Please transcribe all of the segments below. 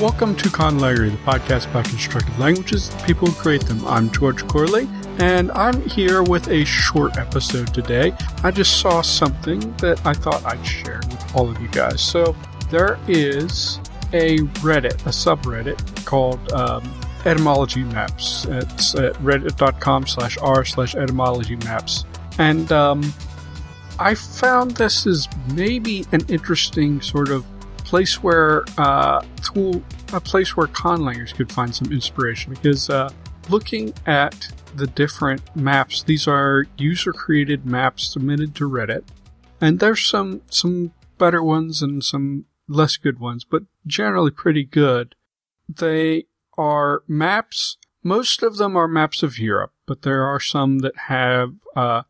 Welcome to Conlangery, the podcast about constructed languages, the people who create them. I'm George Corley, and I'm here with a short episode today. I just saw something that I thought I'd share with all of you guys. So there is a Reddit, a subreddit called um, Etymology Maps. It's at reddit.com slash r slash etymology maps. And um, I found this is maybe an interesting sort of place where uh, tool, a place where conlangers could find some inspiration because uh, looking at the different maps, these are user created maps submitted to Reddit, and there's some some better ones and some less good ones, but generally pretty good. They are maps. Most of them are maps of Europe, but there are some that have uh,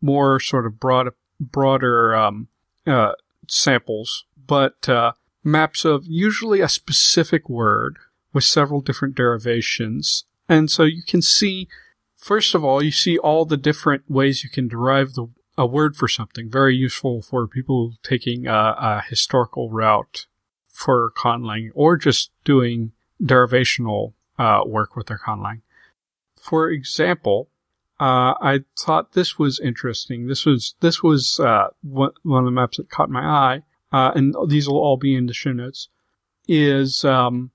more sort of broad, broader um, uh, samples but uh, maps of usually a specific word with several different derivations. And so you can see, first of all, you see all the different ways you can derive the, a word for something. Very useful for people taking a, a historical route for conlang or just doing derivational uh, work with their conlang. For example, uh, I thought this was interesting. This was this was uh, one, one of the maps that caught my eye uh, and these will all be in the show notes, is um,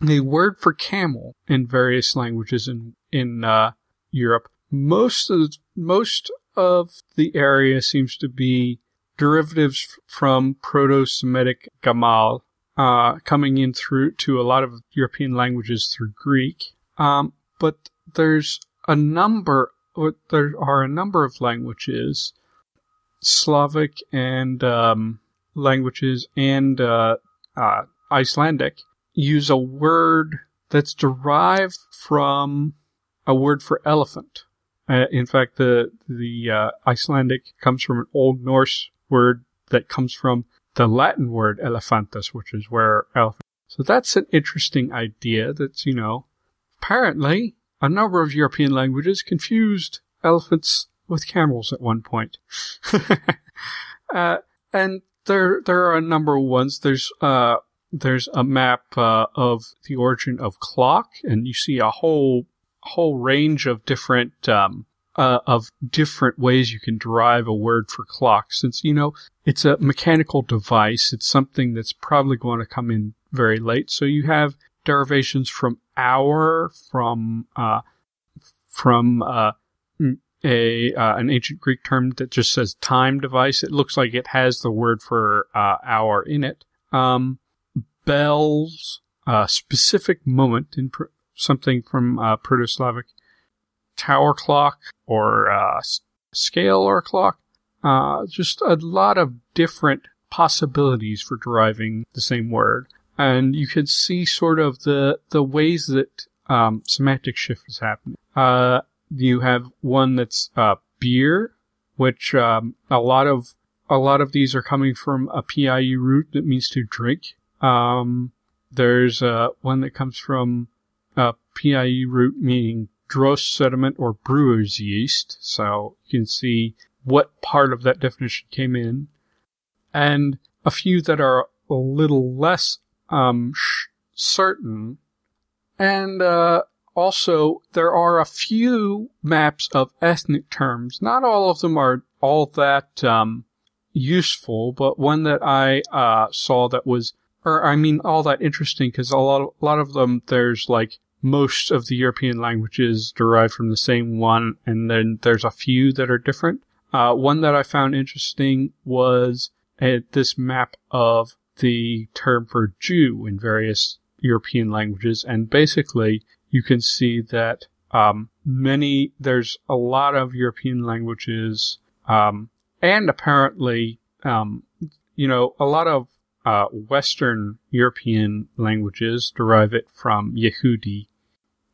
the word for camel in various languages in in uh, Europe. Most of the, most of the area seems to be derivatives from Proto-Semitic gamal, uh, coming in through to a lot of European languages through Greek. Um, but there's a number, there are a number of languages, Slavic and um, languages and uh, uh, Icelandic use a word that's derived from a word for elephant. Uh, in fact, the the uh, Icelandic comes from an Old Norse word that comes from the Latin word elephantus, which is where elephant. So that's an interesting idea. That's you know, apparently a number of European languages confused elephants with camels at one point. uh, and there, there are a number of ones. There's, uh, there's a map, uh, of the origin of clock, and you see a whole, whole range of different, um, uh, of different ways you can derive a word for clock. Since, you know, it's a mechanical device, it's something that's probably going to come in very late. So you have derivations from hour, from, uh, from, uh, a uh, an ancient Greek term that just says time device. It looks like it has the word for uh, hour in it. Um, bells, uh, specific moment in pr- something from uh, Proto-Slavic, tower clock or uh, scale or clock. Uh, just a lot of different possibilities for deriving the same word, and you can see sort of the the ways that um, semantic shift is happening. You have one that's uh, beer, which um, a lot of a lot of these are coming from a PIE root that means to drink. Um, there's uh, one that comes from a PIE root meaning dross sediment or brewer's yeast. So you can see what part of that definition came in, and a few that are a little less um, sh- certain. And uh, also, there are a few maps of ethnic terms. Not all of them are all that um, useful, but one that I uh, saw that was, or I mean, all that interesting because a lot, of, a lot of them there's like most of the European languages derived from the same one, and then there's a few that are different. Uh, one that I found interesting was uh, this map of the term for Jew in various European languages, and basically you can see that um, many there's a lot of European languages, um, and apparently, um, you know, a lot of uh, Western European languages derive it from Yehudi,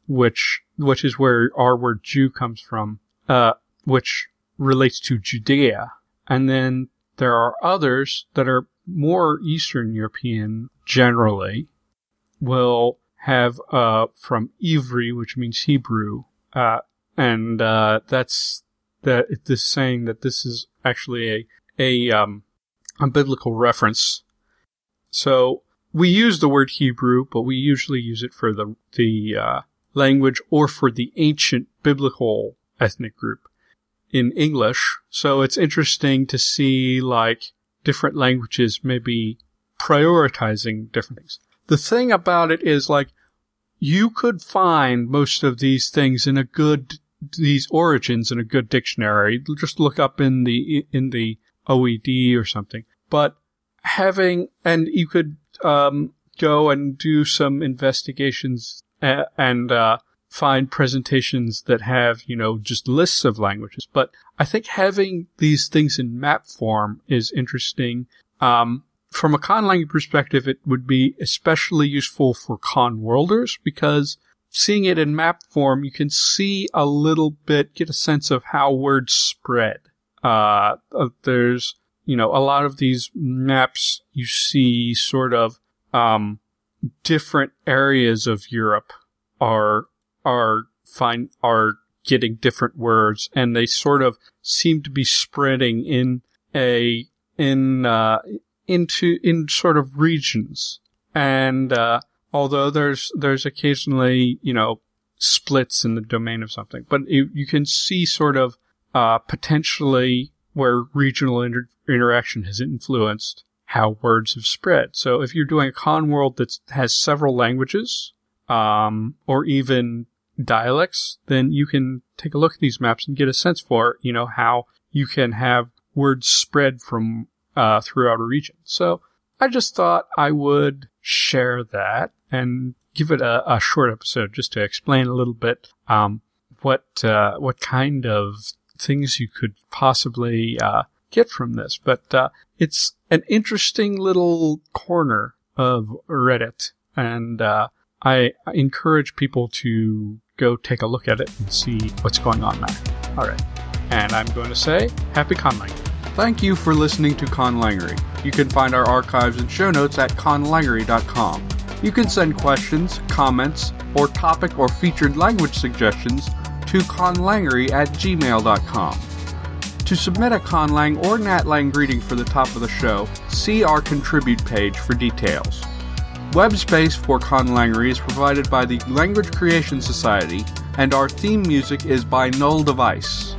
which which is where our word Jew comes from, uh, which relates to Judea, and then there are others that are more Eastern European generally, will have uh, from Ivri, which means Hebrew, uh, and uh, that's that. This saying that this is actually a a um, a biblical reference. So we use the word Hebrew, but we usually use it for the the uh, language or for the ancient biblical ethnic group in English. So it's interesting to see like different languages maybe prioritizing different things. The thing about it is like you could find most of these things in a good these origins in a good dictionary. Just look up in the in the OED or something. But having and you could um, go and do some investigations and, uh, find presentations that have you know just lists of languages. But I think having these things in map form is interesting. Um, from a conlang perspective, it would be especially useful for conworlders because seeing it in map form, you can see a little bit, get a sense of how words spread. Uh, uh, there's, you know, a lot of these maps you see sort of, um, different areas of Europe are, are find, are getting different words and they sort of seem to be spreading in a, in, uh, into, in sort of regions. And, uh, although there's, there's occasionally, you know, splits in the domain of something, but you, you can see sort of, uh, potentially where regional inter- interaction has influenced how words have spread. So if you're doing a con world that has several languages, um, or even dialects, then you can take a look at these maps and get a sense for, you know, how you can have words spread from, uh, throughout a region. So I just thought I would share that and give it a, a short episode just to explain a little bit, um, what, uh, what kind of things you could possibly, uh, get from this. But, uh, it's an interesting little corner of Reddit and, uh, I encourage people to go take a look at it and see what's going on there. All right. And I'm going to say, happy conlang. Thank you for listening to Conlangery. You can find our archives and show notes at conlangery.com. You can send questions, comments, or topic or featured language suggestions to conlangery at gmail.com. To submit a conlang or natlang greeting for the top of the show, see our contribute page for details. Web space for Conlangery is provided by the Language Creation Society, and our theme music is by Null Device.